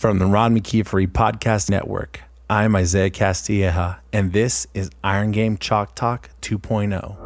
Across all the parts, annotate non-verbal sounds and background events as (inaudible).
From the Ron McKeefery Podcast Network, I'm Isaiah Castilleja, and this is Iron Game Chalk Talk oh. 2.0.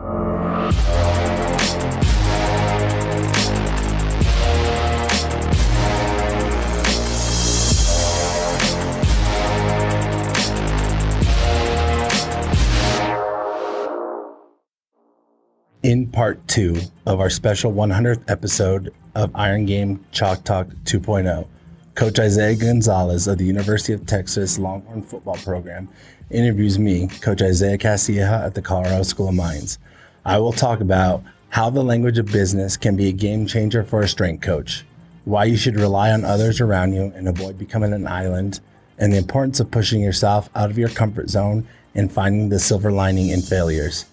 In part two of our special 100th episode of Iron Game Chalk Talk 2.0, Coach Isaiah Gonzalez of the University of Texas Longhorn Football Program interviews me, Coach Isaiah Castilleja at the Colorado School of Mines. I will talk about how the language of business can be a game changer for a strength coach, why you should rely on others around you and avoid becoming an island, and the importance of pushing yourself out of your comfort zone and finding the silver lining in failures.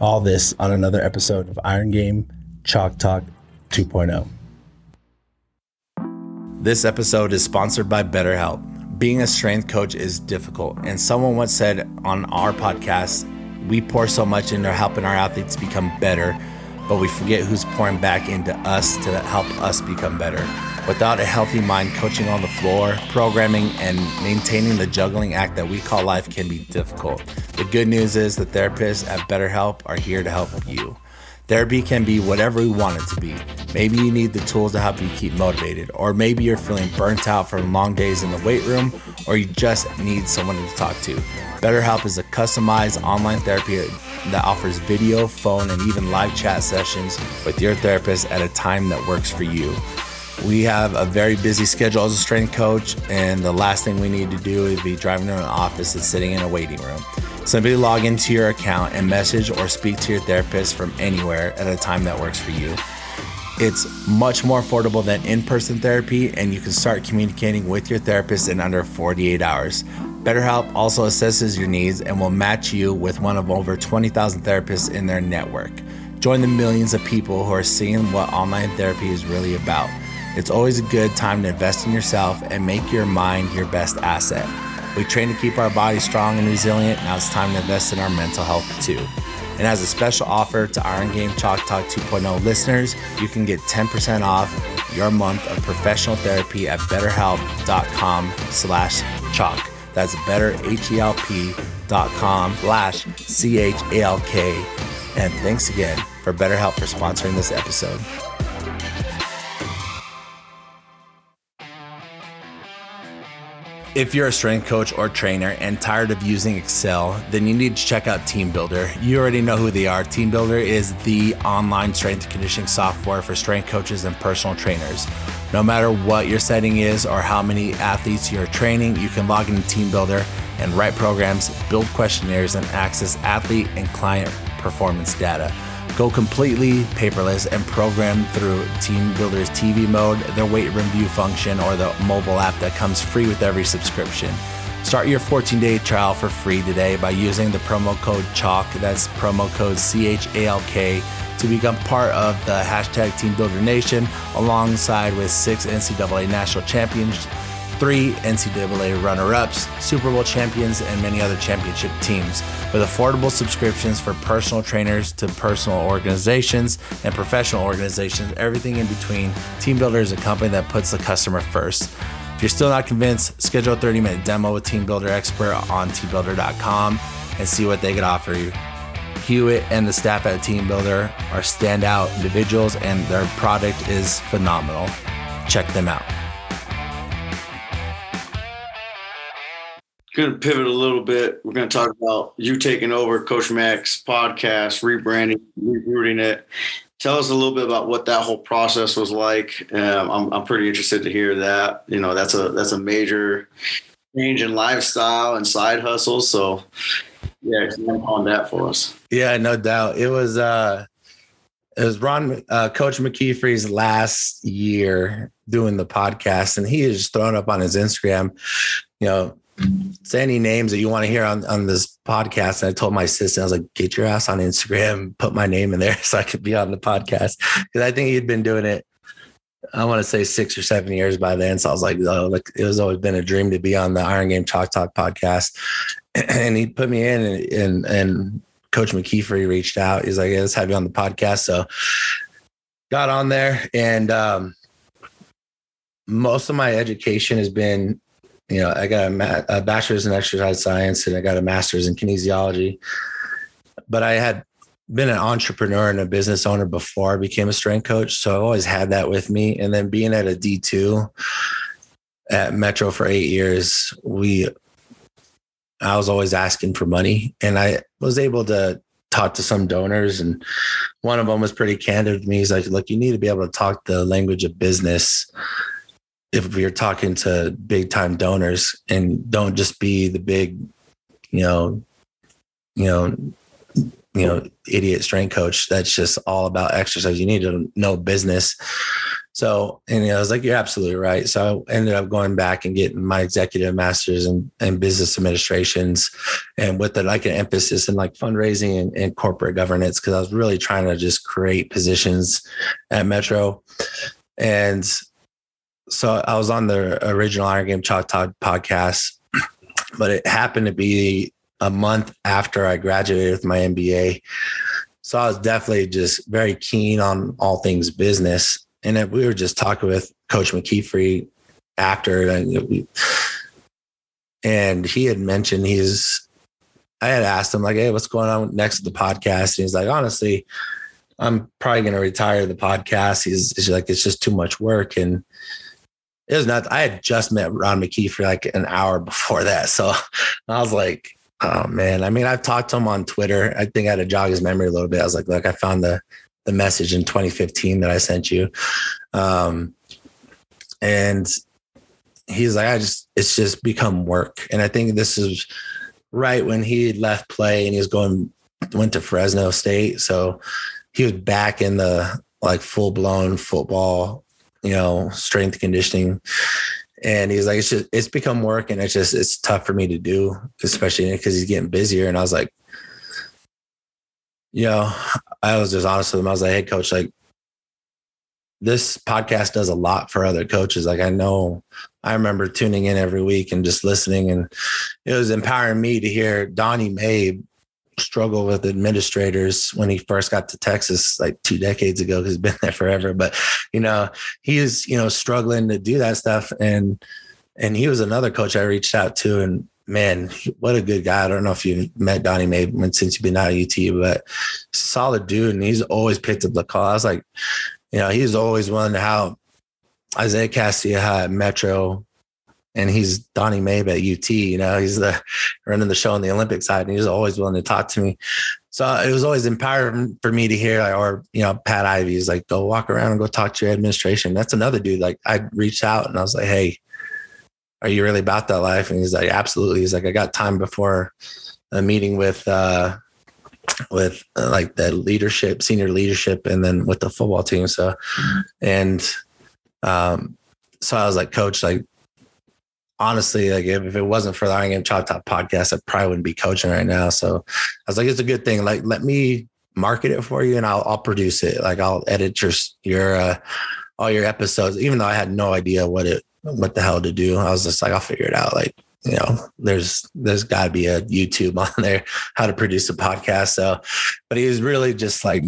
All this on another episode of Iron Game Chalk Talk oh. 2.0. This episode is sponsored by BetterHelp. Being a strength coach is difficult, and someone once said on our podcast, we pour so much into helping our athletes become better, but we forget who's pouring back into us to help us become better. Without a healthy mind, coaching on the floor, programming, and maintaining the juggling act that we call life can be difficult. The good news is the therapists at BetterHelp are here to help you. Therapy can be whatever we want it to be. Maybe you need the tools to help you keep motivated, or maybe you're feeling burnt out from long days in the weight room, or you just need someone to talk to. BetterHelp is a customized online therapy that offers video, phone, and even live chat sessions with your therapist at a time that works for you. We have a very busy schedule as a strength coach, and the last thing we need to do is be driving to an office and sitting in a waiting room. Simply log into your account and message or speak to your therapist from anywhere at a time that works for you. It's much more affordable than in person therapy, and you can start communicating with your therapist in under 48 hours. BetterHelp also assesses your needs and will match you with one of over 20,000 therapists in their network. Join the millions of people who are seeing what online therapy is really about. It's always a good time to invest in yourself and make your mind your best asset. We train to keep our bodies strong and resilient. Now it's time to invest in our mental health too. And as a special offer to Iron Game Chalk Talk 2.0 listeners, you can get 10% off your month of professional therapy at betterhelp.com slash chalk. That's betterhelp.com slash C-H-A-L-K. And thanks again for BetterHelp for sponsoring this episode. If you're a strength coach or trainer and tired of using Excel, then you need to check out TeamBuildr. You already know who they are. TeamBuildr is the online strength conditioning software for strength coaches and personal trainers. No matter what your setting is or how many athletes you're training, you can log into TeamBuildr and write programs, build questionnaires, and access athlete and client performance data. Go completely paperless and program through TeamBuildr's TV mode, their weight room view function, or the mobile app that comes free with every subscription. Start your 14 day trial for free today by using the promo code CHALK, that's promo code C H A L K, to become part of the hashtag TeamBuildr Nation alongside with six NCAA national champions three NCAA runner ups, Super Bowl champions, and many other championship teams. With affordable subscriptions for personal trainers to personal organizations and professional organizations, everything in between, TeamBuildr is a company that puts the customer first. If you're still not convinced, schedule a 30 minute demo with TeamBuildr Expert on teambuildr.com and see what they can offer you. Hewitt and the staff at TeamBuildr are standout individuals, and their product is phenomenal. Check them out. Going to pivot a little bit. We're going to talk about you taking over Coach Mac's podcast, rebranding, rebooting it. Tell us a little bit about what that whole process was like. Um, I'm, I'm pretty interested to hear that. You know, that's a that's a major change in lifestyle and side hustles. So, yeah, expand on that for us. Yeah, no doubt. It was uh, it was Ron, uh, Coach McKeefery's last year doing the podcast, and he just thrown up on his Instagram. You know, say any names that you want to hear on, on this podcast. And I told my assistant, I was like, get your ass on Instagram, put my name in there (laughs) so I could be on the podcast. Cause I think he'd been doing it, I want to say six or seven years by then. So I was like, oh, like it was always been a dream to be on the Iron Game Chalk Talk podcast. (clears throat) And he put me in and, and, and Coach McKeefery reached out. He's like, let's have you on the podcast. So got on there and, um, most of my education has been you know, I got a, a bachelor's in exercise science and I got a master's in kinesiology. But I had been an entrepreneur and a business owner before I became a strength coach. So I always had that with me. And then being at a D2 at Metro for eight years, we, I was always asking for money and I was able to talk to some donors and one of them was pretty candid with me. He's like, look, you need to be able to talk the language of business if you're talking to big time donors and don't just be the big, you know, you know, you know, idiot strength coach that's just all about exercise. You need to know business. So, and you know, I was like, you're absolutely right. So I ended up going back and getting my executive masters in, in business administrations and with the, like an emphasis in like fundraising and, and corporate governance. Cause I was really trying to just create positions at Metro. And so I was on the original Iron Game Chalk Talk podcast, (clears throat) but it happened to be a month after I graduated with my MBA. So I was definitely just very keen on all things business. And we were just talking with Coach McKeefery after, and he had mentioned he's, I had asked him, like, hey, what's going on next to the podcast? And he's like, honestly, I'm probably going to retire the podcast. He's, he's like, it's just too much work. And it was not, I had just met Ron McKee for like an hour before that. So (laughs) I was like, oh man. I mean, I've talked to him on Twitter. I think I had to jog his memory a little bit. I was like, look, I found the, the message in 2015 that I sent you. Um, and he's like, I just, it's just become work. And I think this is right when he left PLAE and he was going, went to Fresno State. So he was back in the like full blown football you know, strength conditioning. And he's like, it's just, it's become work and it's just, it's tough for me to do, especially because he's getting busier. And I was like, you know, I was just honest with him. I was like, hey, coach, like, this podcast does a lot for other coaches. Like I know I remember tuning in every week and just listening and it was empowering me to hear Donnie Maib struggle with administrators when he first got to Texas like two decades ago because he's been (laughs) there forever. But you know, he's you know struggling to do that stuff. And and he was another coach I reached out to and man, what a good guy. I don't know if you've met Donnie Maib since you've been out of UT, but solid dude. And he's always picked up the call. I was like, you know, he's always willing to help Isaiah Castilleja at Metro and he's Donnie Maib at UT. You know, he's the (laughs) running the show on the Olympic side, and he's always willing to talk to me. So it was always empowering for me to hear, or you know, Pat Ivey's like, go walk around and go talk to your administration. That's another dude. Like I reached out and I was like, hey, are you really about that life? And he's like, absolutely. He's like, I got time before a meeting with uh with uh, like the leadership, senior leadership, and then with the football team. So, and um, so I was like, Coach, like honestly, like if, if it wasn't for the Iron Game Chalk Talk podcast, I probably wouldn't be coaching right now. So I was like, it's a good thing. Like, let me market it for you and I'll, I'll produce it. Like I'll edit your, your, uh, all your episodes, even though I had no idea what it, what the hell to do. I was just like, I'll figure it out. Like, you know, there's, there's gotta be a YouTube (laughs) on there, how to produce a podcast. So, but he was really just like,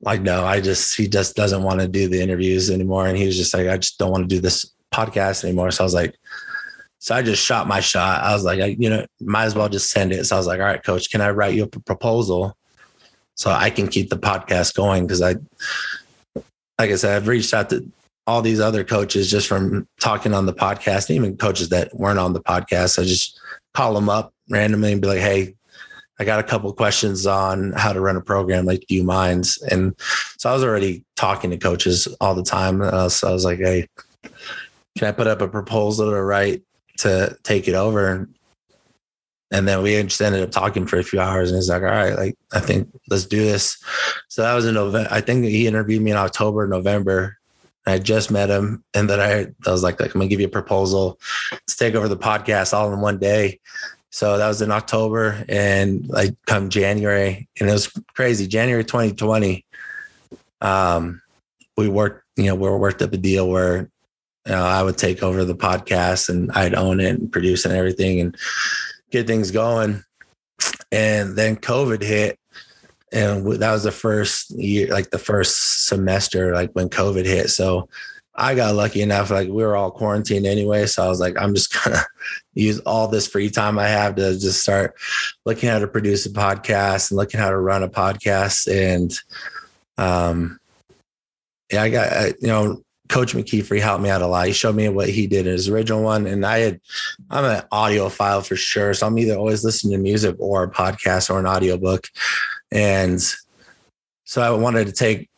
like, no, I just, he just doesn't want to do the interviews anymore. And he was just like, I just don't want to do this podcast anymore. So I was like, so I just shot my shot. I was like, I, you know, might as well just send it. So I was like, all right, coach, can I write you a proposal so I can keep the podcast going? Because I, like I said, I've reached out to all these other coaches just from talking on the podcast, even coaches that weren't on the podcast. I just call them up randomly and be like, hey, I got a couple questions on how to run a program. Like, do you mind? And so I was already talking to coaches all the time. Uh, so I was like, hey, can I put up a proposal to write to take it over. And then we just ended up talking for a few hours and he's like, all right, like, I think let's do this. So that was in November. I think he interviewed me in October, November. I just met him. And then I, I was like, like, I'm gonna give you a proposal to take over the podcast all in one day. So that was in October and like come January and it was crazy. January 2020. Um, we worked, you know, we worked up a deal where you know, I would take over the podcast and I'd own it and produce and everything and get things going. And then COVID hit. And that was the first year, like the first semester, like when COVID hit. So I got lucky enough, like we were all quarantined anyway. So I was like, I'm just (laughs) gonna use all this free time I have to just start looking how to produce a podcast and looking how to run a podcast. And um yeah, I got I, you know, Coach McKeefery helped me out a lot. He showed me what he did in his original one. And I had I'm an audiophile for sure. So I'm either always listening to music or a podcast or an audiobook. And so I wanted to take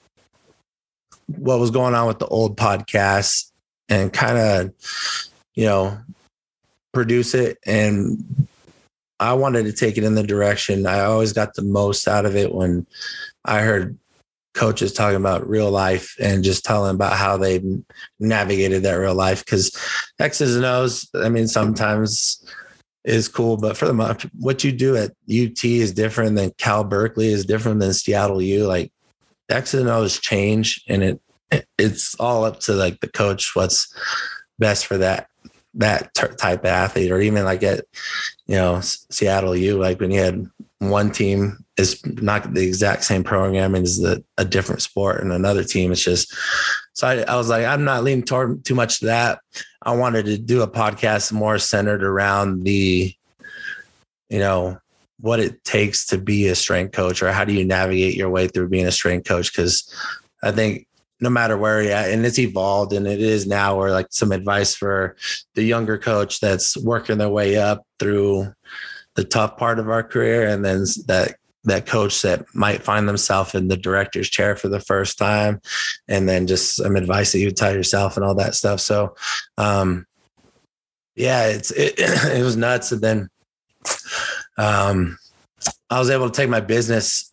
what was going on with the old podcast and kind of, you know, produce it. And I wanted to take it in the direction. I always got the most out of it when I heard coaches talking about real life and just telling about how they navigated that real life. Because X's and O's, I mean, sometimes is cool, but for the most, what you do at UT is different than Cal Berkeley is different than Seattle U. Like X and O's change, and it it's all up to like the coach what's best for that that type of athlete, or even like at you know Seattle U. Like when you had one team is not the exact same programming as the, a different sport, and another team it's just. So I, I was like, I'm not leaning toward too much to that. I wanted to do a podcast more centered around the, you know, what it takes to be a strength coach or how do you navigate your way through being a strength coach because i think no matter where you're at and it's evolved and it is now or like some advice for the younger coach that's working their way up through the tough part of our career. And then that that coach that might find themselves in the director's chair for the first time and then just some advice that you would tell yourself and all that stuff. So um yeah it's it, (clears throat) it was nuts. And then um, I was able to take my business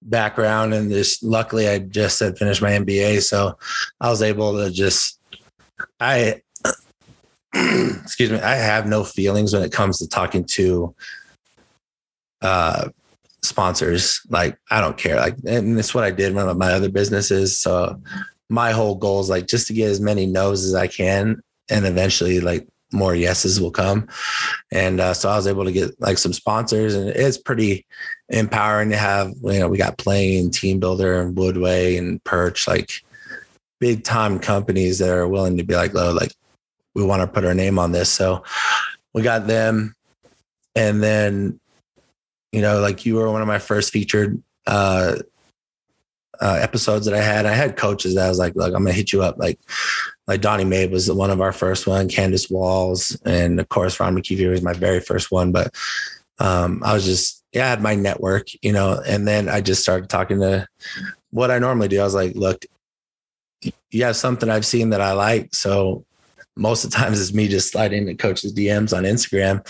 background and just luckily I just had finished my MBA. So I was able to just, I, (clears throat) excuse me, I have no feelings when it comes to talking to uh, sponsors. Like, I don't care. Like, and it's what I did with my other businesses. So my whole goal is like just to get as many no's as I can and eventually like more yeses will come. And uh, so I was able to get like some sponsors, and it's pretty empowering to have. You know, we got Plain, TeamBuildr, and Woodway and Perch, like big time companies that are willing to be like, "Oh, like we want to put our name on this." So we got them, and then you know, like you were one of my first featured. Uh, uh, episodes that I had, I had coaches that I was like, look, I'm gonna hit you up. Like like Donnie Maib was one of our first one, Candace Walls, and of course Ron McKeefery was my very first one. But um, I was just yeah, I had my network, you know, and then I just started talking to what I normally do. I was like, look, you have something I've seen that I like, so most of the times it's me just sliding into coaches DMs on Instagram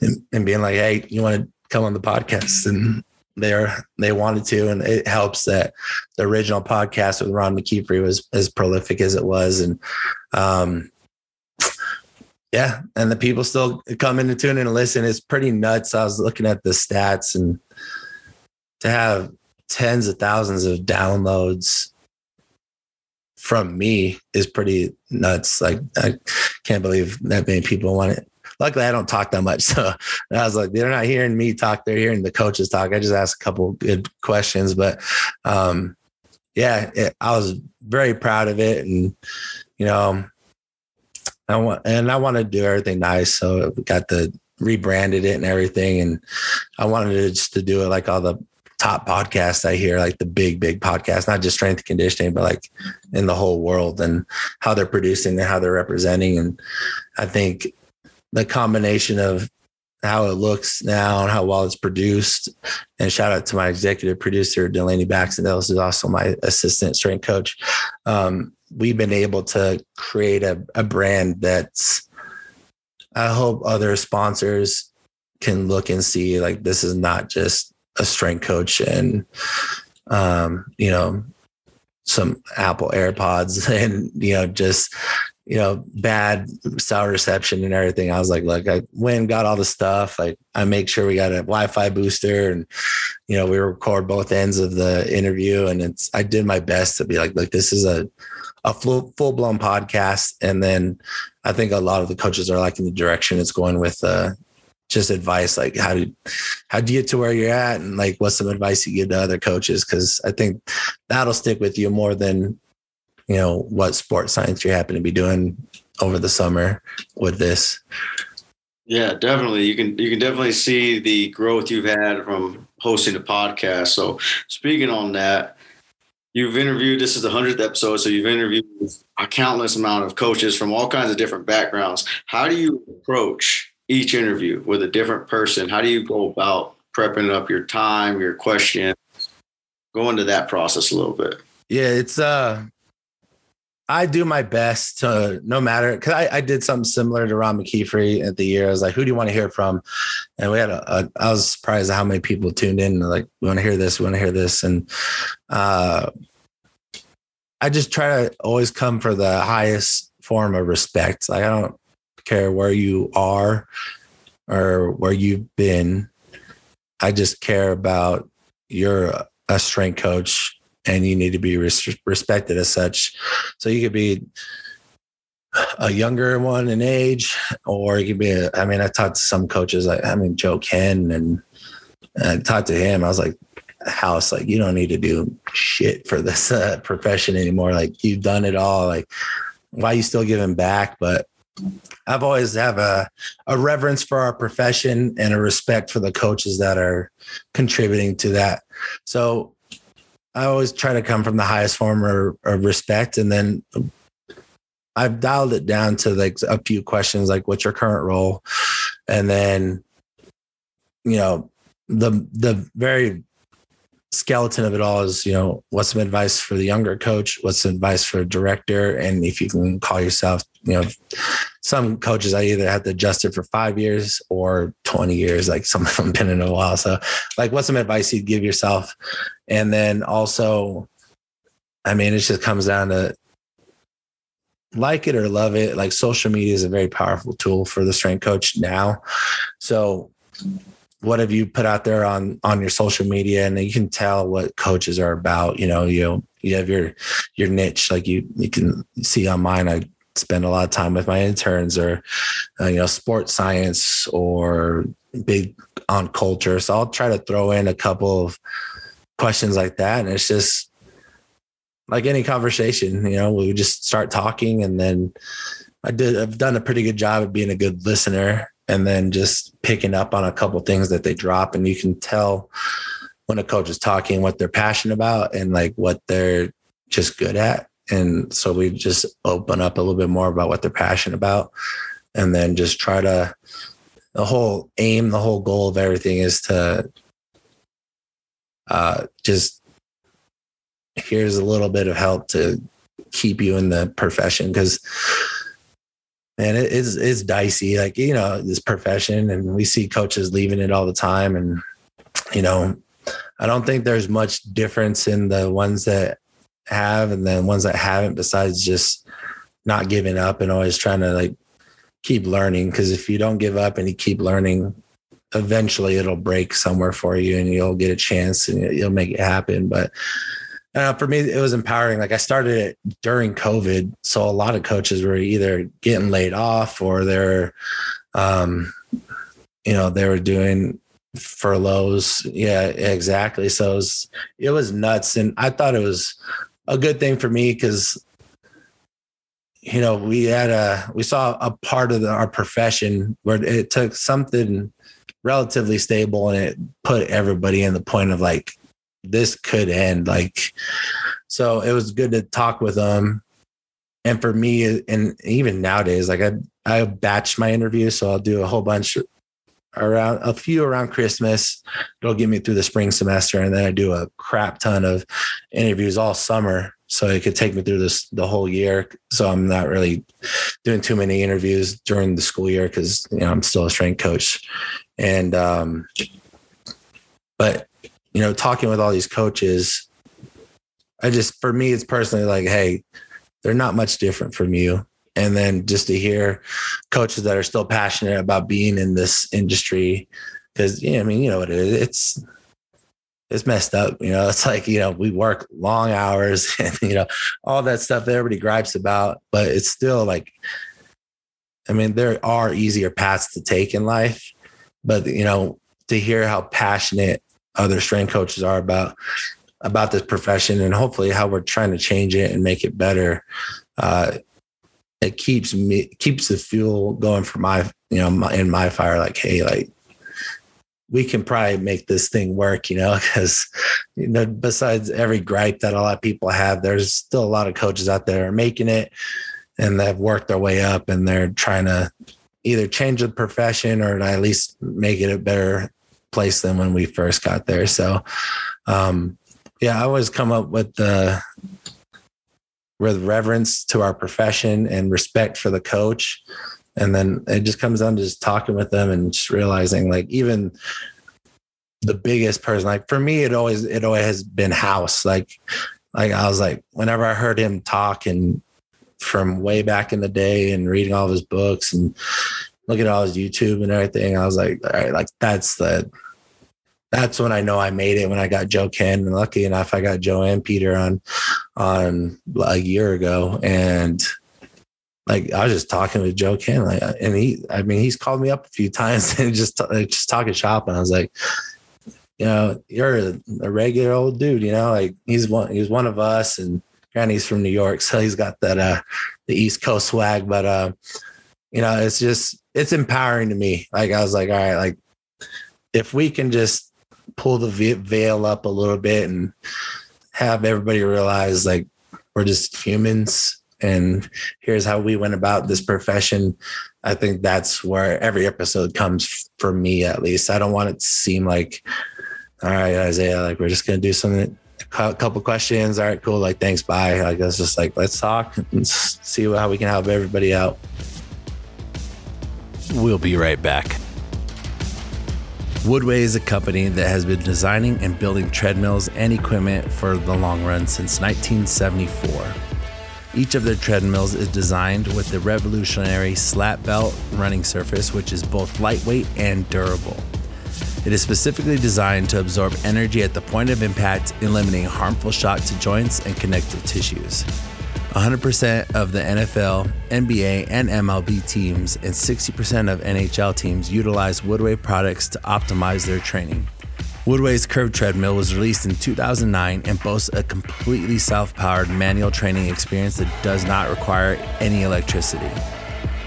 and, and being like, hey, you want to come on the podcast? And they're, they wanted to and it helps that the original podcast with ron mckeefery was as prolific as it was. And um yeah and the people still come in and tune in and listen. It's pretty nuts. I was looking at the stats and to have tens of thousands of downloads from me is pretty nuts like i can't believe that many people want it luckily I don't talk that much. (laughs) So I was like, they're not hearing me talk. They're hearing the coaches talk. I just asked a couple good questions, but um, yeah, it, I was very proud of it. And, you know, I want, and I want to do everything nice. So we got the rebranded it and everything. And I wanted to just to do it like all the top podcasts I hear, like the big, big podcasts, not just strength conditioning, but like in the whole world and how they're producing and how they're representing. And I think the combination of how it looks now and how well it's produced. And shout out to my executive producer, Delaney Baxendale, who's also my assistant strength coach. Um, we've been able to create a, a brand that's, I hope other sponsors can look and see like this is not just a strength coach and, um, you know, some Apple AirPods (laughs) and, you know, just you know, bad sour reception and everything. I was like, look, I went and got all the stuff. Like I make sure we got a Wi-Fi booster and, you know, we record both ends of the interview. And it's, I did my best to be like, look, this is a, a full, full blown podcast. And then I think a lot of the coaches are liking the direction it's going with, uh, just advice like how do how do you get to where you're at and like what's some advice you give to other coaches because i think that'll stick with you more than you know, what sports science you happen to be doing over the summer with this. Yeah, definitely. You can you can definitely see the growth you've had from hosting a podcast. So speaking on that, you've interviewed this is the hundredth episode, so you've interviewed a countless amount of coaches from all kinds of different backgrounds. How do you approach each interview with a different person? How do you go about prepping up your time, your questions? Go into that process a little bit. Yeah, it's uh I do my best to no matter because I, I, did something similar to Ron McKeefery at the year. I was like, who do you want to hear from? And we had a, a I was surprised at how many people tuned in. Like, we want to hear this, we want to hear this. And uh I just try to always come for the highest form of respect. Like I don't care where you are or where you've been. I just care about you're a strength coach and you need to be res- respected as such. So you could be a younger one in age, or you could be. A, I mean, I talked to some coaches. I mean, Joe Kenn, and I talked to him. I was like, "House, like, you don't need to do shit for this uh, profession anymore. Like, you've done it all. Like, why you still giving back?" But I've always have a, a reverence for our profession and a respect for the coaches that are contributing to that. So I always try to come from the highest form of, respect. And then I've dialed it down to like a few questions like what's your current role? And then, you know, the the very skeleton of it all is, you know, what's some advice for the younger coach? What's some advice for a director? And if you can call yourself, you know, some coaches I either had to adjust it for five years or 20 years, like some of them (laughs) been in a while. So like what's some advice you'd give yourself? And then also, I mean, it just comes down to like it or love it. Like social media is a very powerful tool for the strength coach now. So what have you put out there on on your social media? And you can tell what coaches are about you know you you have your your niche like you you can see on mine i spend a lot of time with my interns or uh, you know sports science or big on culture. So i'll try to throw in a couple of questions like that. And it's just like any conversation you know we just start talking and then i did i've done a pretty good job of being a good listener and then just picking up on a couple things that they drop. And you can tell when a coach is talking what they're passionate about and like what they're just good at. And so we just open up a little bit more about what they're passionate about and then just try to the whole aim the whole goal of everything is to uh just here's a little bit of help to keep you in the profession. Because and it is it's dicey. Like you know this profession and we see coaches leaving it all the time. And you know i don't think there's much difference in the ones that have and the ones that haven't besides just not giving up and always trying to like keep learning. Because if you don't give up and you keep learning eventually it'll break somewhere for you and you'll get a chance and you'll make it happen. But uh, for me, it was empowering. Like I started it during COVID, so a lot of coaches were either getting laid off or they're, um, you know, they were doing furloughs. Yeah, exactly. So it was, it was nuts, and I thought it was a good thing for me because you know we had a we saw a part of the, our profession where it took something relatively stable and it put everybody in the point of like this could end. Like, so it was good to talk with them. And for me, and even nowadays, like I, I batch my interviews. So I'll do a whole bunch around a few around Christmas. It'll get me through the spring semester. And then I do a crap ton of interviews all summer. So it could take me through this the whole year. So I'm not really doing too many interviews during the school year because you know I'm still a strength coach. And um but you know, talking with all these coaches, I just, for me, it's personally like, hey, they're not much different from you. And then just to hear coaches that are still passionate about being in this industry, because, yeah, I mean, you know what it is? It's, it's messed up. You know, (laughs) it's like, you know, we work long hours (laughs) and, you know, all that stuff that everybody gripes about, but it's still like, I mean, there are easier paths to take in life, but, you know, to hear how passionate other strength coaches are about about this profession and hopefully how we're trying to change it and make it better. Uh, it keeps me keeps the fuel going for my you know my, in my fire. Like, hey, like we can probably make this thing work, you know, (laughs) because you know, besides every gripe that a lot of people have, there's still a lot of coaches out there are making it and they've worked their way up and they're trying to either change the profession or at least make it a better place than when we first got there. So um yeah, I always come up with the with reverence to our profession and respect for the coach and then it just comes down to just talking with them and just realizing like even the biggest person like for me it always it always has been house like like i was like whenever i heard him talk and from way back in the day and reading all of his books and looking at all his youtube and everything i was like all right like that's the that's when I know I made it when I got Joe Kenn. And lucky enough, I got Joe and Peter on on a year ago. And like I was just talking with Joe Kenn, like, and he, I mean, he's called me up a few (laughs) times and just like, just talking shop, and I was like, you know, you're a, a, regular old dude, you know, like he's one, he's one of us, and Granny's from New York, so he's got that uh the East Coast swag, but uh, you know, it's just it's empowering to me. Like I was like, all right, like if we can just pull the veil up a little bit and have everybody realize like we're just humans and here's how we went about this profession i think that's where every episode comes for me at least. I don't want it to seem like all right isaiah like we're just gonna do something a couple questions all right cool like thanks bye. Like it's just like let's talk and see how we can help everybody out we'll be right back Woodway is a company that has been designing and building treadmills and equipment for the long run since 1974. Each of their treadmills is designed with the revolutionary slat belt running surface, which is both lightweight and durable. It is specifically designed to absorb energy at the point of impact, eliminating harmful shock to joints and connective tissues. 100% of the NFL, NBA, and MLB teams and 60% of NHL teams utilize Woodway products to optimize their training. Woodway's curved treadmill was released in 2009 and boasts a completely self powered manual training experience that does not require any electricity.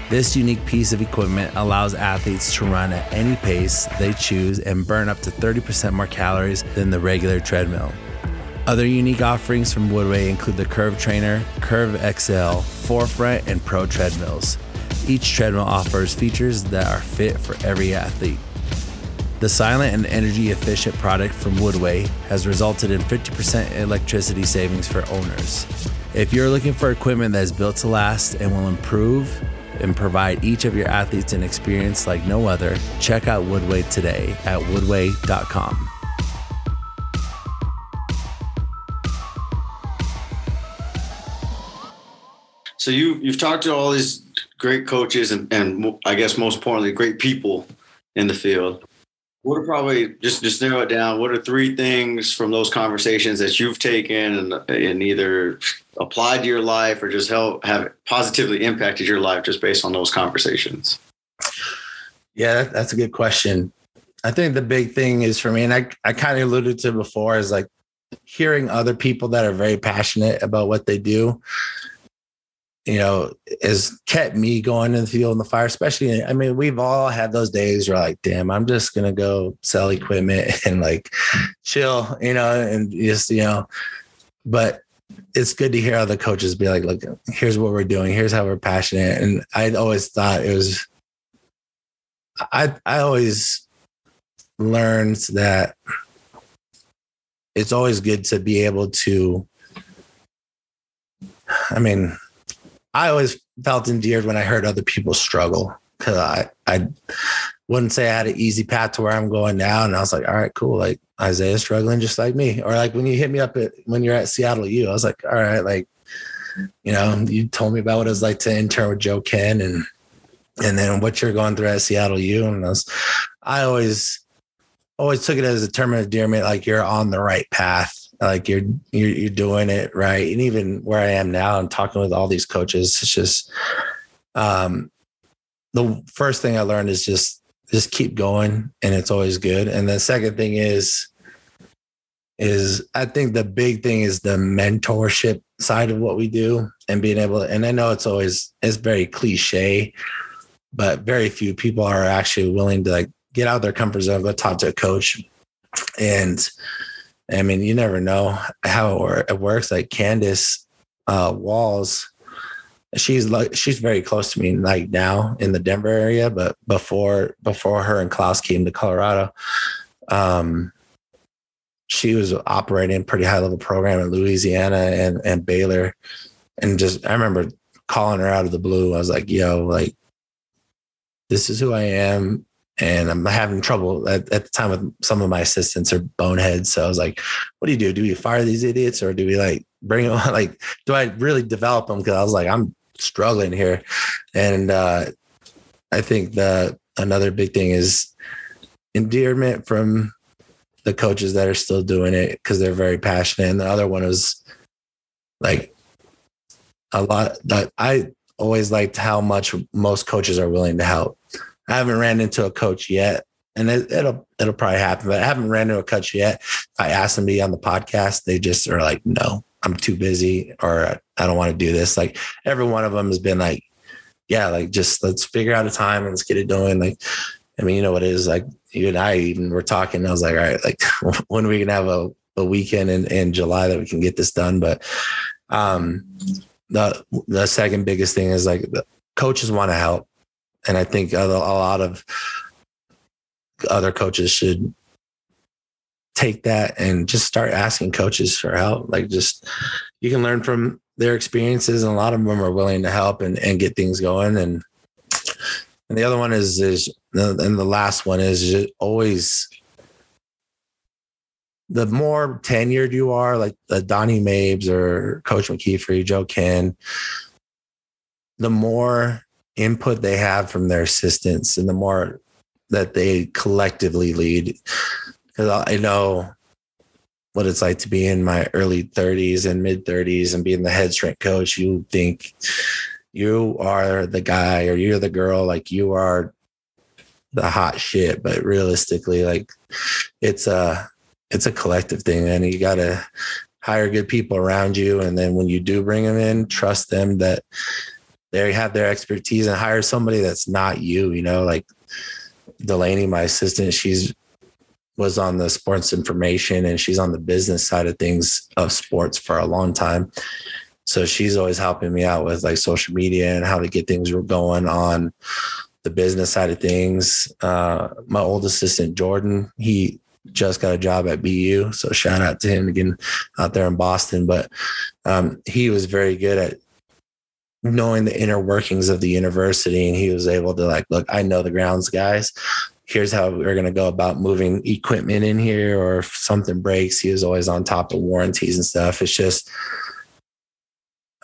This unique piece of equipment allows athletes to run at any pace they choose and burn up to 30% more calories than the regular treadmill. Other unique offerings from Woodway include the Curve Trainer, Curve XL, 4Front, and Pro treadmills. Each treadmill offers features that are fit for every athlete. The silent and energy efficient product from Woodway has resulted in 50% electricity savings for owners. If you're looking for equipment that is built to last and will improve and provide each of your athletes an experience like no other, check out Woodway today at woodway.com. So you you've talked to all these great coaches and, and I guess most importantly great people in the field. What are probably just just narrow it down what are three things from those conversations that you've taken and, and either applied to your life or just help have positively impacted your life just based on those conversations? Yeah that's a good question. I think the big thing is for me and i, I kind of alluded to before is like hearing other people that are very passionate about what they do you know, has kept me going in the field in the fire, especially. I mean, we've all had those days where like, damn, I'm just gonna go sell equipment (laughs) and like chill, you know, and just, you know, but it's good to hear other coaches be like, look, here's what we're doing, here's how we're passionate. And I always thought it was I I always learned that it's always good to be able to I mean, I always felt endeared when I heard other people struggle because I, I wouldn't say I had an easy path to where I'm going now. And I was like, all right, cool. Like Isaiah's struggling just like me. Or like when you hit me up at, when you're at Seattle U, I was like, all right, like, you know, you told me about what it was like to intern with Joe Kenn and, and then what you're going through at Seattle U. And I was, I always, always took it as a term of endearment, like you're on the right path like you're, you're you're doing it right and even where i am now and talking with all these coaches it's just um the first thing i learned is just just keep going and it's always good and the second thing is is I think the big thing is the mentorship side of what we do and being able to, and I know it's always it's very cliche, but very few people are actually willing to like get out of their comfort zone, go talk to a coach. And I mean, you never know how it works. Like Candace uh, Walls, she's like she's very close to me like now in the Denver area, but before before her and Klaus came to Colorado, um, she was operating pretty high level program in Louisiana and and Baylor, and just I remember calling her out of the blue. I was like, "Yo, like this is who I am." And I'm having trouble at, at the time with some of my assistants are boneheads. So I was like, what do you do? Do we fire these idiots or do we like bring them (laughs) like do I really develop them? Cause I was like, I'm struggling here. And uh, I think the another big thing is endearment from the coaches that are still doing it because they're very passionate. And the other one was like a lot that I always liked how much most coaches are willing to help. I haven't ran into a coach yet, and it, will it'll probably happen, but I haven't ran into a coach yet. If I ask them to be on the podcast, they just are like, no, I'm too busy or I don't want to do this. Like every one of them has been like, yeah, like just let's figure out a time and let's get it doing. Like, I mean, you know what it is like you and I even were talking. I was like, all right, like (laughs) when are we can have a, a weekend in, in July that we can get this done. But um the the second biggest thing is like the coaches want to help. And I think a, lot of other coaches should take that and just start asking coaches for help. Like just you can learn from their experiences and a lot of them are willing to help and, and get things going. And and the other one is is and the last one is always the more tenured you are, like the Donnie Maibs or Coach McKeefery, Joe Kenn, the more input they have from their assistants and the more that they collectively lead because I know what it's like to be in my early 30s and mid 30s and being the head strength coach. You think you are the guy or you're the girl, like you are the hot shit. But realistically, like it's a it's a collective thing, and you got to hire good people around you. And then when you do bring them in, trust them that they have their expertise and hire somebody that's not you. You know, like Delaney, my assistant, she's was on the sports information and she's on the business side of things of sports for a long time. So she's always helping me out with like social media and how to get things going on the business side of things. Uh, my old assistant, Jordan, he just got a job at BU. So shout out to him again out there in Boston. But um, he was very good at knowing the inner workings of the university. And he was able to like, look, I know the grounds guys here's how we're going to go about moving equipment in here or if something breaks he was always on top of warranties and stuff it's just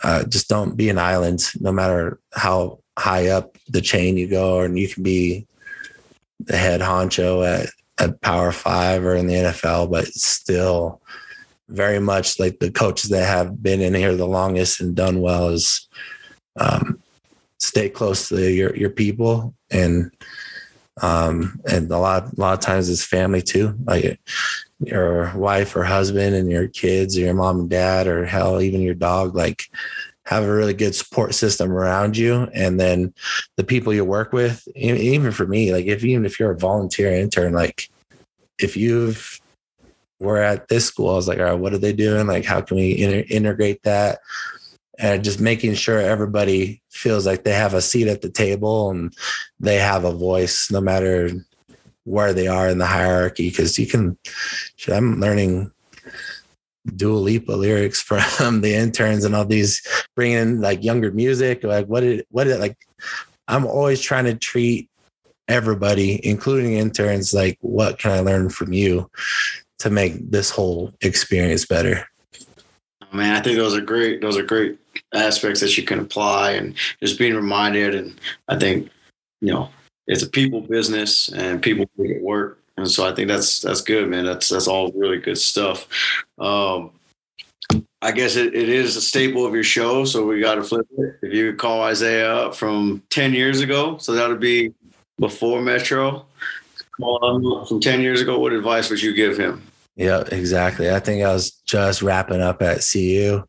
uh, just don't be an island no matter how high up the chain you go and you can be the head honcho at, at power five or in the nfl but still very much like the coaches that have been in here the longest and done well is um, stay close to your your people and um, and a lot, a lot of times it's family too, like your wife or husband and your kids or your mom and dad or hell, even your dog, like have a really good support system around you. And then the people you work with, even for me, like if, even if you're a volunteer intern, like if you've, we're at this school, I was like, all right, what are they doing? Like, how can we inter- integrate that? And just making sure everybody feels like they have a seat at the table and they have a voice no matter where they are in the hierarchy because you can i'm learning Dua Lipa lyrics (laughs) from the interns and all these bringing like younger music like what did what did like i'm always trying to treat everybody including interns like what can i learn from you to make this whole experience better man i think those are great those are great aspects that you can apply and just being reminded. And I think, you know, it's a people business and people make it work. And so I think that's that's good, man. That's that's all really good stuff. Um, I guess it, it is a staple of your show, so we got to flip it. If you call Isaiah up from ten years ago, so that would be before Metro. Call him from ten years ago. What advice would you give him? Yeah, exactly. I think I was just wrapping up at CU.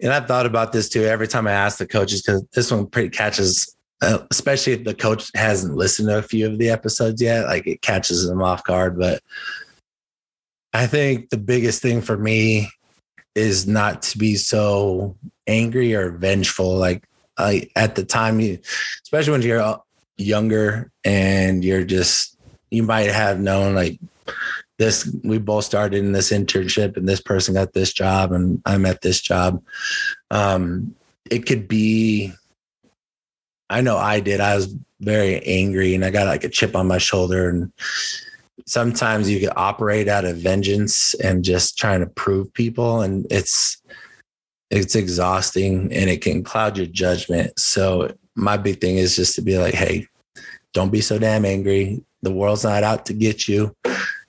And I've thought about this too every time I ask the coaches because this one pretty catches, uh, especially if the coach hasn't listened to a few of the episodes yet, like it catches them off guard. But I think the biggest thing for me is not to be so angry or vengeful. Like at the time, you, especially when you're younger and you're just, you might have known like this, we both started in this internship and this person got this job and I'm at this job. Um, it could be, I know I did. I was very angry and I got like a chip on my shoulder and sometimes you can operate out of vengeance and just trying to prove people and it's it's exhausting and it can cloud your judgment so my big thing is just to be like hey don't be so damn angry the world's not out to get you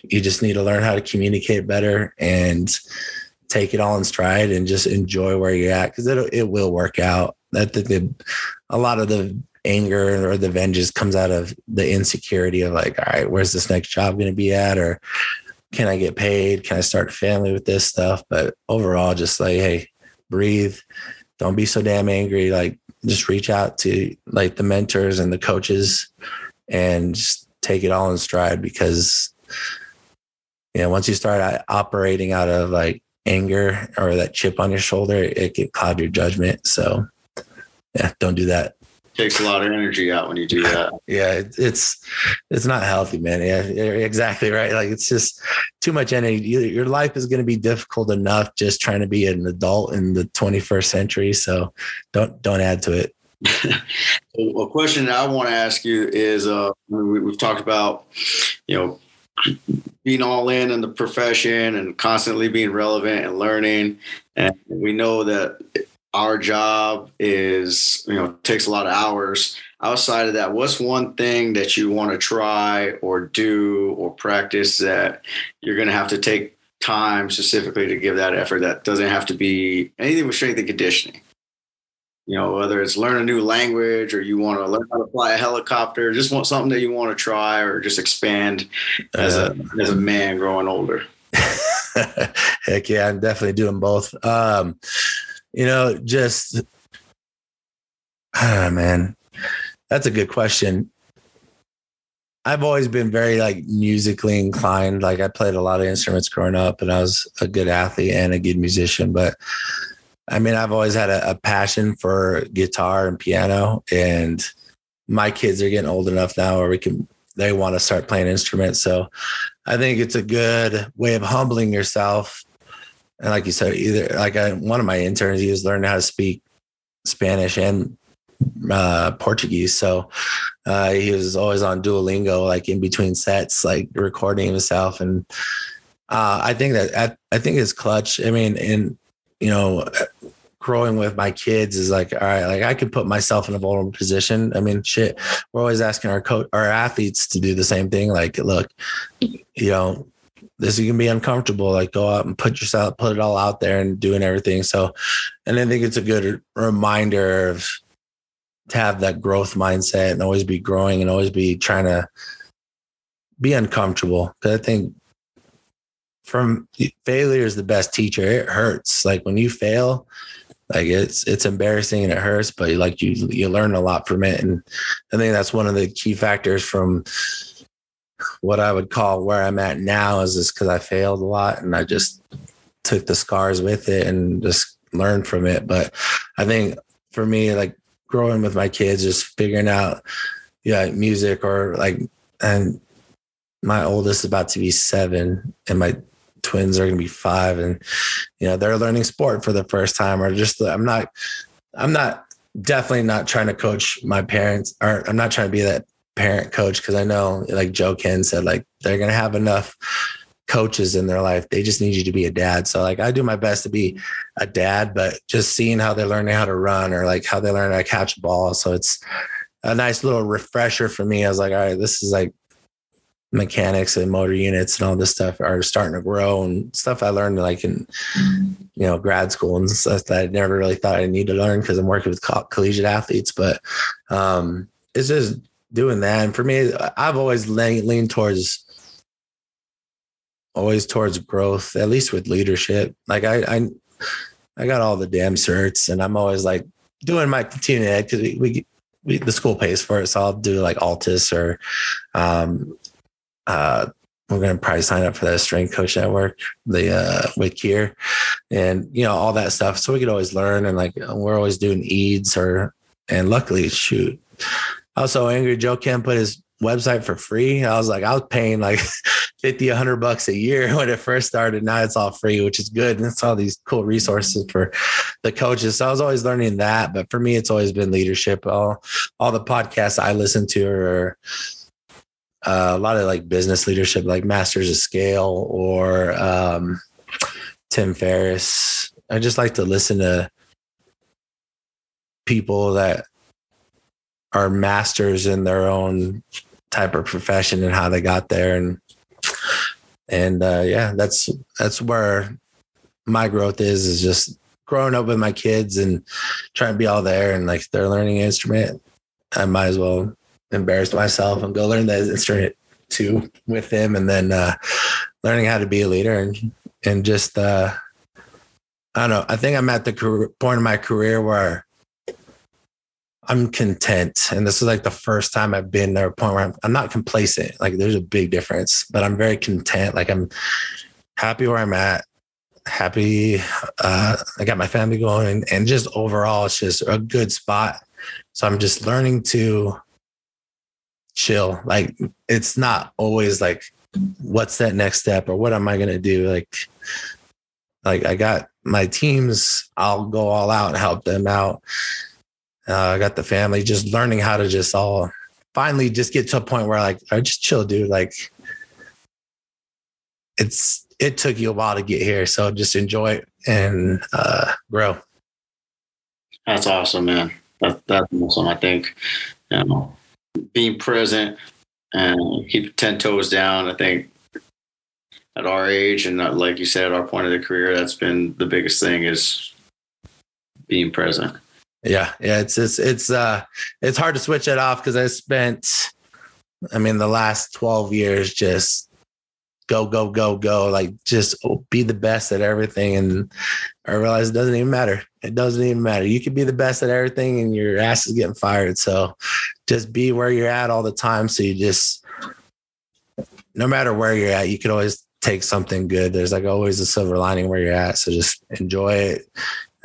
you just need to learn how to communicate better and take it all in stride and just enjoy where you're at because it, it will work out that a lot of the anger or the vengeance comes out of the insecurity of like, all right, where's this next job going to be at? Or can I get paid? Can I start a family with this stuff? But overall, just like, hey, breathe. Don't be so damn angry. Like, just reach out to like the mentors and the coaches and just take it all in stride because, you know, once you start operating out of like anger or that chip on your shoulder, it can cloud your judgment. So, yeah, don't do that takes a lot of energy out when you do that. (laughs) yeah, it's it's not healthy, man. Yeah, exactly right. Like it's just too much energy. Your life is going to be difficult enough just trying to be an adult in the 21st century. So don't don't add to it. (laughs) a question that I want to ask you is: uh, we, we've talked about, you know, being all in in the profession and constantly being relevant and learning, and we know that our job is you know takes a lot of hours. Outside of that what's one thing that you want to try or do or practice that you're going to have to take time specifically to give that effort that doesn't have to be anything with strength and conditioning you know whether it's learn a new language or you want to learn how to fly a helicopter just want something that you want to try or just expand as a as a man growing older (laughs) heck yeah i'm definitely doing both um, you know, just (sighs) ah, man, that's a good question. I've always been very like musically inclined. Like I played a lot of instruments growing up and I was a good athlete and a good musician. But I mean, I've always had a, a passion for guitar and piano. And my kids are getting old enough now where we can, they want to start playing instruments. So I think it's a good way of humbling yourself and like you said, either like I, one of my interns, he was learning how to speak Spanish and uh, Portuguese. So uh, he was always on Duolingo, like in between sets, like recording himself. And uh, I think that I, I think it's clutch. I mean, in you know, growing with my kids is like, all right, like I could put myself in a vulnerable position. I mean, shit, we're always asking our coach, our athletes to do the same thing. Like, look, you know, this can be uncomfortable. Like go out and put yourself, put it all out there and doing everything. So, and I think it's a good reminder of to have that growth mindset and always be growing and always be trying to be uncomfortable. Cause I think from failure is the best teacher. It hurts. Like when you fail, like it's it's embarrassing and it hurts, but like you you learn a lot from it. And I think that's one of the key factors from what I would call where I'm at now is just because I failed a lot and I just took the scars with it and just learned from it. But I think for me, like growing with my kids, just figuring out, yeah, music or like, and my oldest is about to be seven and my twins are going to be five and, you know, they're learning sport for the first time or just, I'm not, I'm not definitely not trying to coach my parents or I'm not trying to be that parent coach because I know, like Joe Kenn said, like they're gonna have enough coaches in their life. They just need you to be a dad. So like I do my best to be a dad, but just seeing how they're learning how to run or like how they learn how to catch a ball. So it's a nice little refresher for me. I was like, all right, this is like mechanics and motor units and all this stuff are starting to grow and stuff I learned like in you know grad school and stuff that I never really thought I need to learn because I'm working with collegiate athletes. But um, it's just doing that. And for me, I've always leaned, towards always towards growth, at least with leadership. Like I, I, I got all the damn certs, and I'm always like doing my continuing because we, we, we, the school pays for it, so I'll do like ALTIS or, um, uh, we're going to probably sign up for that strength coach network, the uh, with Kier, and you know all that stuff. So we could always learn, and like we're always doing EADS or, and luckily, shoot. Also, Angry Joe can put his website for free. I was like, I was paying like (laughs) 50, 100 bucks a year (laughs) when it first started. Now it's all free, which is good. And it's all these cool resources for the coaches. So I was always learning that. But for me, it's always been leadership. All, all the podcasts I listen to are uh, a lot of like business leadership, like Masters of Scale or um, Tim Ferriss. I just like to listen to people that are masters in their own type of profession and how they got there and and uh, yeah that's that's where my growth is is just growing up with my kids and trying to be all there and like they're learning instrument i might as well embarrass myself and go learn that instrument too with them and then uh, learning how to be a leader and and just uh, i don't know i think i'm at the point in my career where I'm content. And this is like the first time I've been at a point where I'm, I'm not complacent. Like there's a big difference, but I'm very content. Like I'm happy where I'm at. Happy. Uh, I got my family going and just overall, it's just a good spot. So I'm just learning to chill. Like it's not always like, what's that next step or what am I to do? Like, like I got my teams, I'll go all out and help them out uh, I got the family just learning how to just all finally just get to a point where like I just chill, dude. Like it's it took you a while to get here, so just enjoy it and uh, grow. That's awesome, man. That, that's awesome. I think you know being present and keep ten toes down. I think at our age and like you said, our point of the career, that's been the biggest thing is being present. Yeah, yeah, it's it's it's uh it's hard to switch it off because I spent I mean the last 12 years just go, go, go, go, like just be the best at everything. And I realized it doesn't even matter. It doesn't even matter. You can be the best at everything and your ass is getting fired. So just be where you're at all the time. So you just no matter where you're at, you can always take something good. There's like always a silver lining where you're at. So just enjoy it.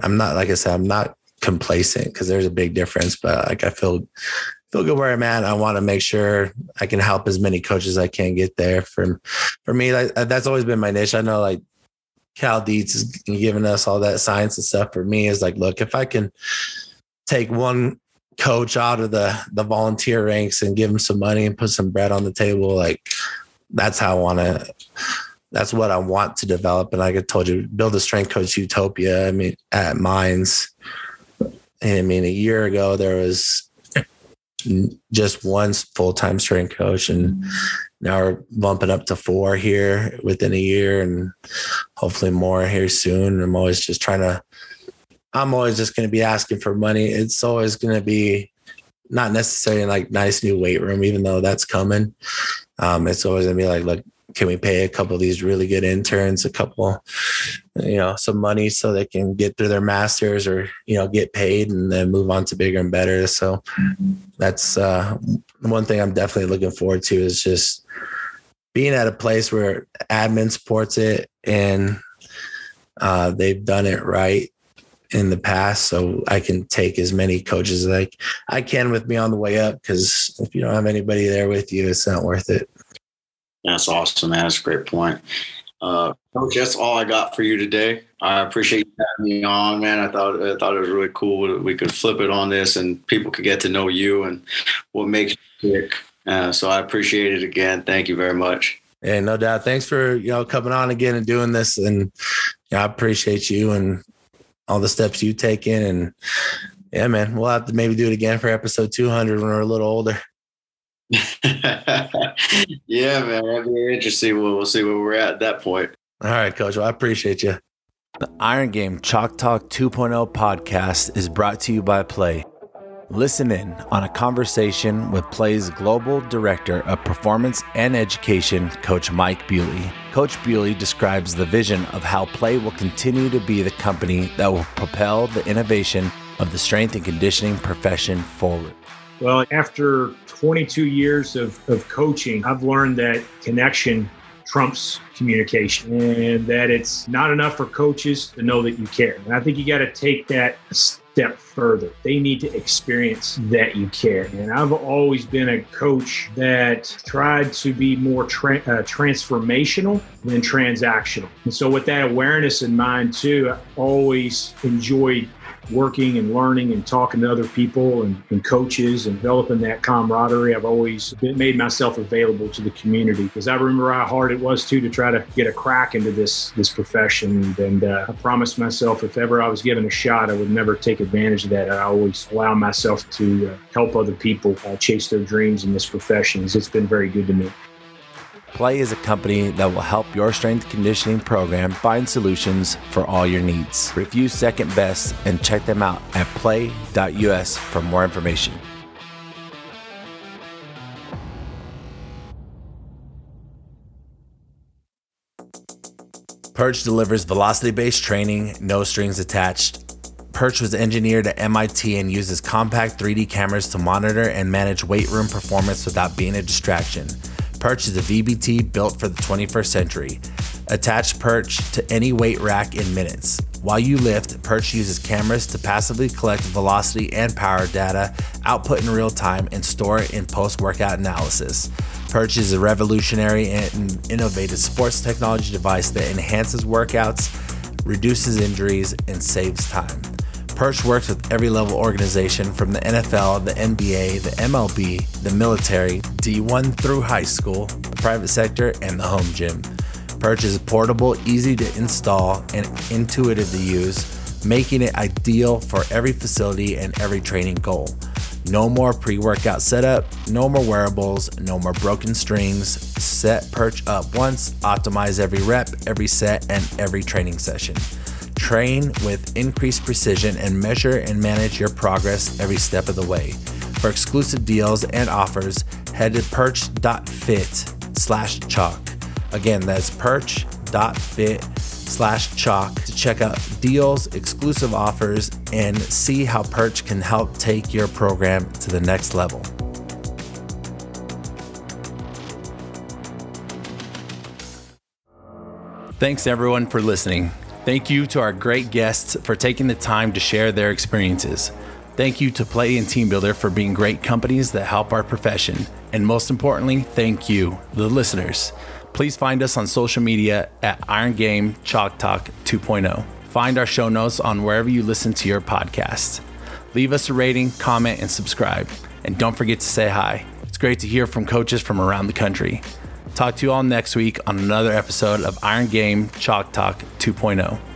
I'm not like I said, I'm not complacent because there's a big difference. But like I feel feel good where I'm at. I want to make sure I can help as many coaches as I can get there. For for me, like, uh, that's always been my niche. I know like Cal Dietz is giving us all that science and stuff. For me, is like, look, if I can take one coach out of the the volunteer ranks and give him some money and put some bread on the table, like that's how I want to. That's what I want to develop. And like I told you, build a strength coach utopia. I mean, at Mines, I mean, a year ago there was just one full time strength coach, and now we're bumping up to four here within a year, and hopefully more here soon. I'm always just trying to. I'm always just going to be asking for money. It's always going to be not necessarily like nice new weight room, even though that's coming. Um, it's always going to be like, look, can we pay a couple of these really good interns a couple you know some money so they can get through their masters or you know get paid and then move on to bigger and better? So that's uh one thing i'm definitely looking forward to is just being at a place where admin supports it and uh, they've done it right in the past. So i can take as many coaches as I, I can with me on the way up because if you don't have anybody there with you it's not worth it that's awesome. That's a great point. Uh, Coach, that's all I got for you today. I appreciate you having me on, man. I thought I thought it was really cool that we could flip it on this and people could get to know you and what makes you tick. Uh, so I appreciate it again. Thank you very much. Yeah, no doubt. Thanks for you know coming on again and doing this, and yeah, I appreciate you and all the steps you taken. And yeah, man, we'll have to maybe do it again for episode 200 when we're a little older. (laughs) yeah, man, that'd be interesting. We'll, we'll see where we're at at that point. All right, Coach. Well, I appreciate you. The Iron Game Chalk Talk 2.0 podcast is brought to you by PLAE. Listen in on a conversation with PLAE's Global Director of Performance and Education, Coach Mike Bewley. Coach Bewley describes the vision of how PLAE will continue to be the company that will propel the innovation of the strength and conditioning profession forward. Well, after 22 years of, of coaching, I've learned that connection trumps communication and that it's not enough for coaches to know that you care. And I think you got to take that step further. They need to experience that you care. And I've always been a coach that tried to be more tra- uh, transformational than transactional. And so, with that awareness in mind, too, I always enjoyed working and learning and talking to other people and, and, coaches and developing that camaraderie. I've always been, made myself available to the community because I remember how hard it was too to try to get a crack into this this profession. And uh, I promised myself if ever I was given a shot, I would never take advantage of that. I always allow myself to uh, help other people uh, chase their dreams in this profession. It's been very good to me. PLAE is a company that will help your strength conditioning program find solutions for all your needs. Review Second Best and check them out at plae.us for more information. Perch delivers velocity based training, no strings attached. Perch was engineered at MIT and uses compact 3D cameras to monitor and manage weight room performance without being a distraction. Perch is a VBT built for the 21st century. Attach Perch to any weight rack in minutes. While you lift, Perch uses cameras to passively collect velocity and power data, output in real time, and store it in post workout analysis. Perch is a revolutionary and innovative sports technology device that enhances workouts, reduces injuries, and saves time. Perch works with every level organization from the NFL, the NBA, the MLB, the military, D1 through high school, the private sector, and the home gym. Perch is portable, easy to install, and intuitive to use, making it ideal for every facility and every training goal. No more pre workout setup, no more wearables, no more broken strings. Set Perch up once, optimize every rep, every set, and every training session. Train with increased precision and measure and manage your progress every step of the way. For exclusive deals and offers, head to perch.fit slash chalk. Again, that's perch.fit slash chalk to check out deals, exclusive offers, and see how Perch can help take your program to the next level. Thanks everyone for listening. Thank you to our great guests for taking the time to share their experiences. Thank you to PLAE and TeamBuildr for being great companies that help our profession. And most importantly, thank you, the listeners. Please find us on social media at Iron Game Chalk Talk 2.0. Find our show notes on wherever you listen to your podcasts. Leave us a rating, comment, and subscribe. And don't forget to say hi. It's great to hear from coaches from around the country. Talk to you all next week on another episode of Iron Game Chalk Talk 2.0.